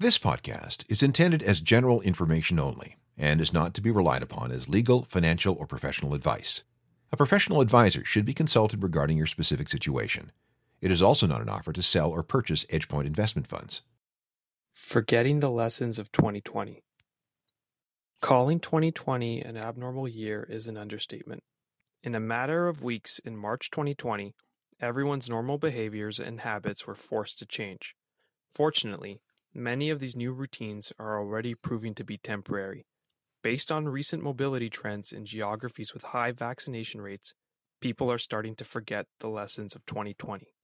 This podcast is intended as general information only and is not to be relied upon as legal, financial, or professional advice. A professional advisor should be consulted regarding your specific situation. It is also not an offer to sell or purchase EdgePoint investment funds. Forgetting the lessons of 2020. Calling 2020 an abnormal year is an understatement. In a matter of weeks in March 2020, everyone's normal behaviors and habits were forced to change. Fortunately, many of these new routines are already proving to be temporary. Based on recent mobility trends in geographies with high vaccination rates, people are starting to forget the lessons of 2020.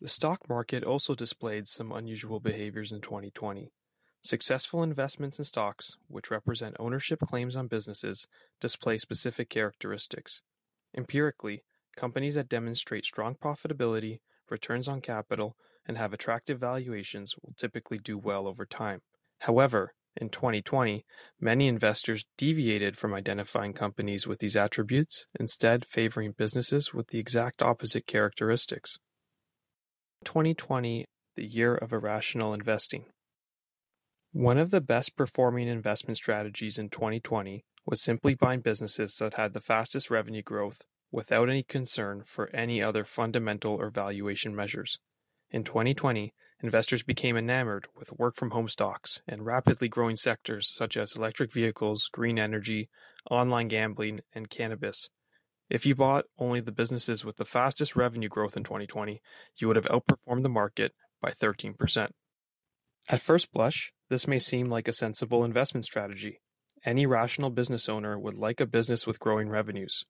The stock market also displayed some unusual behaviors in 2020. Successful investments in stocks, which represent ownership claims on businesses, display specific characteristics. Empirically, companies that demonstrate strong profitability, returns on capital, and have attractive valuations will typically do well over time. However, in 2020, many investors deviated from identifying companies with these attributes, instead favoring businesses with the exact opposite characteristics. 2020, the year of irrational investing. One of the best performing investment strategies in 2020 was simply buying businesses that had the fastest revenue growth without any concern for any other fundamental or valuation measures. In 2020, investors became enamored with work from home stocks and rapidly growing sectors such as electric vehicles, green energy, online gambling, and cannabis. If you bought only the businesses with the fastest revenue growth in 2020, you would have outperformed the market by 13%. At first blush, this may seem like a sensible investment strategy. Any rational business owner would like a business with growing revenues.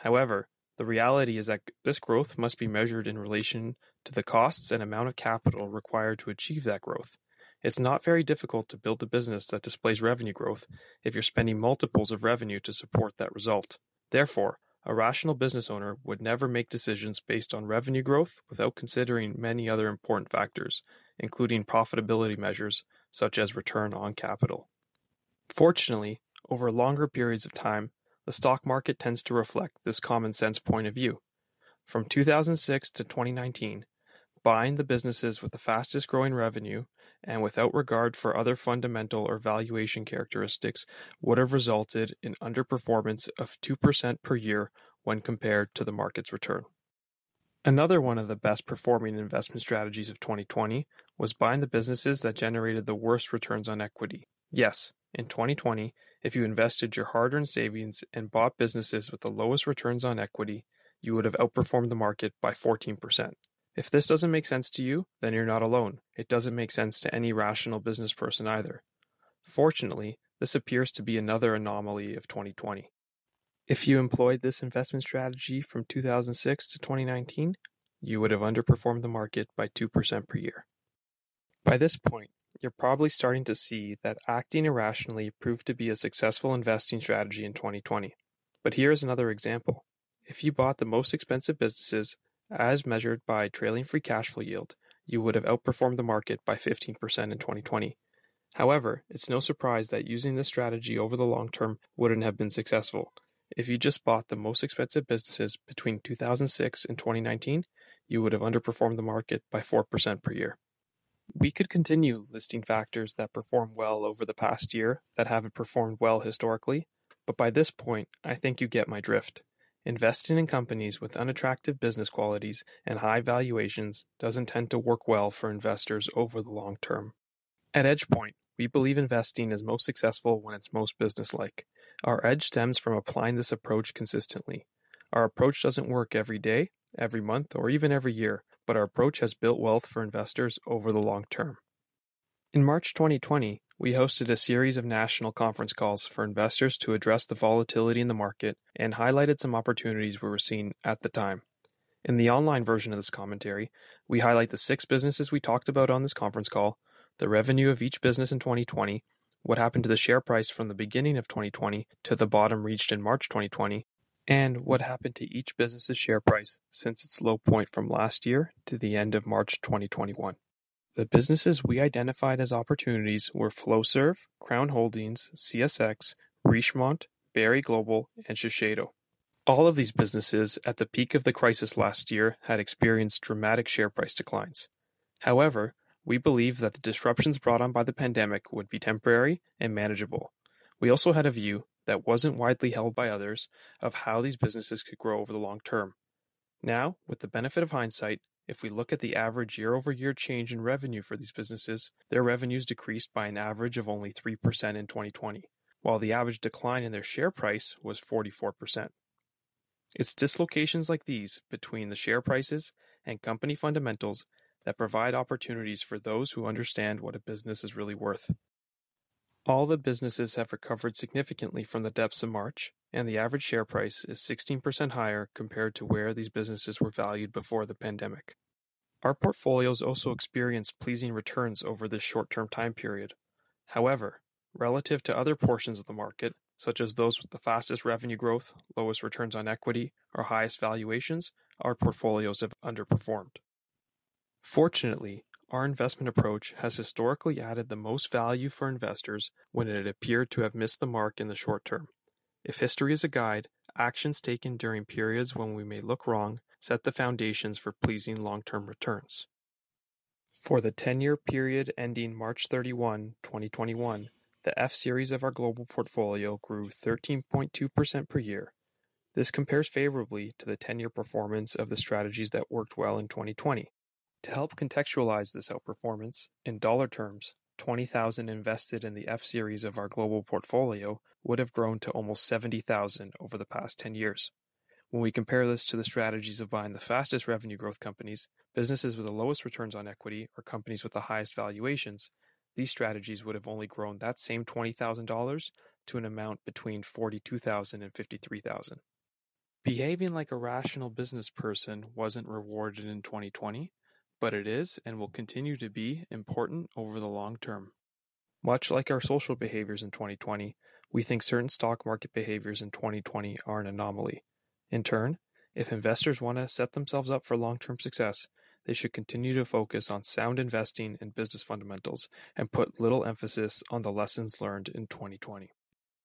However, the reality is that this growth must be measured in relation to the costs and amount of capital required to achieve that growth. It's not very difficult to build a business that displays revenue growth if you're spending multiples of revenue to support that result. Therefore, a rational business owner would never make decisions based on revenue growth without considering many other important factors, including profitability measures such as return on capital. Fortunately, over longer periods of time, the stock market tends to reflect this common sense point of view. From 2006 to 2019, buying the businesses with the fastest growing revenue and without regard for other fundamental or valuation characteristics would have resulted in underperformance of 2% per year when compared to the market's return. Another one of the best performing investment strategies of 2020 was buying the businesses that generated the worst returns on equity. Yes, in 2020, if you invested your hard earned savings and bought businesses with the lowest returns on equity, you would have outperformed the market by 14%. If this doesn't make sense to you, then you're not alone. It doesn't make sense to any rational business person either. Fortunately, this appears to be another anomaly of 2020. If you employed this investment strategy from 2006 to 2019, you would have underperformed the market by 2% per year. By this point, you're probably starting to see that acting irrationally proved to be a successful investing strategy in 2020. But here is another example. If you bought the most expensive businesses as measured by trailing free cash flow yield, you would have outperformed the market by 15% in 2020. However, it's no surprise that using this strategy over the long term wouldn't have been successful. If you just bought the most expensive businesses between 2006 and 2019, you would have underperformed the market by 4% per year. We could continue listing factors that perform well over the past year that haven't performed well historically, but by this point, I think you get my drift. Investing in companies with unattractive business qualities and high valuations doesn't tend to work well for investors over the long term. At EdgePoint, we believe investing is most successful when it's most businesslike. Our edge stems from applying this approach consistently. Our approach doesn't work every day, every month, or even every year, but our approach has built wealth for investors over the long term. In March 2020, we hosted a series of national conference calls for investors to address the volatility in the market and highlighted some opportunities we were seeing at the time. In the online version of this commentary, we highlight the six businesses we talked about on this conference call, the revenue of each business in 2020, what happened to the share price from the beginning of 2020 to the bottom reached in March 2020, and what happened to each business's share price since its low point from last year to the end of March 2021. The businesses we identified as opportunities were Flowserve, Crown Holdings, CSX, Richemont, Berry Global, and Shiseido. All of these businesses at the peak of the crisis last year had experienced dramatic share price declines. However, We believe that the disruptions brought on by the pandemic would be temporary and manageable. We also had a view that wasn't widely held by others of how these businesses could grow over the long term. Now, with the benefit of hindsight, if we look at the average year over year change in revenue for these businesses, their revenues decreased by an average of only 3% in 2020, while the average decline in their share price was 44%. It's dislocations like these between the share prices and company fundamentals that provide opportunities for those who understand what a business is really worth. All the businesses have recovered significantly from the depths of March, and the average share price is 16% higher compared to where these businesses were valued before the pandemic. Our portfolios also experienced pleasing returns over this short term time period. However, relative to other portions of the market, such as those with the fastest revenue growth, lowest returns on equity, or highest valuations, our portfolios have underperformed. Fortunately, our investment approach has historically added the most value for investors when it appeared to have missed the mark in the short term. If history is a guide, actions taken during periods when we may look wrong set the foundations for pleasing long term returns. For the 10 year period ending March 31, 2021, the F series of our global portfolio grew 13.2% per year. This compares favorably to the 10 year performance of the strategies that worked well in 2020. To help contextualize this outperformance, in dollar terms, 20,000 invested in the F series of our global portfolio would have grown to almost 70,000 over the past 10 years. When we compare this to the strategies of buying the fastest revenue growth companies, businesses with the lowest returns on equity, or companies with the highest valuations, these strategies would have only grown that same $20,000 to an amount between 42,000 and 53,000. Behaving like a rational business person wasn't rewarded in 2020, but it is and will continue to be important over the long term. Much like our social behaviors in 2020, we think certain stock market behaviors in 2020 are an anomaly. In turn, if investors want to set themselves up for long term success, they should continue to focus on sound investing and business fundamentals and put little emphasis on the lessons learned in 2020.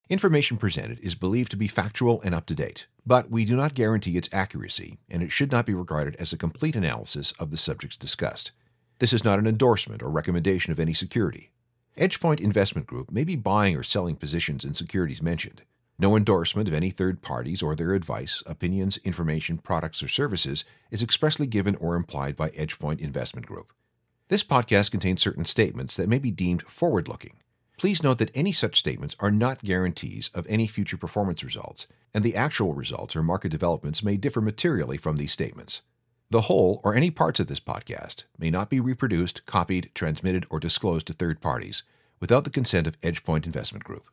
Information presented is believed to be factual and up to date, but we do not guarantee its accuracy, and it should not be regarded as a complete analysis of the subjects discussed. This is not an endorsement or recommendation of any security. EdgePoint Investment Group may be buying or selling positions in securities mentioned. No endorsement of any third parties or their advice, opinions, information, products, or services is expressly given or implied by EdgePoint Investment Group. This podcast contains certain statements that may be deemed forward looking Please note that any such statements are not guarantees of any future performance results, and the actual results or market developments may differ materially from these statements. The whole or any parts of this podcast may not be reproduced, copied, transmitted, or disclosed to third parties without the consent of EdgePoint Investment Group.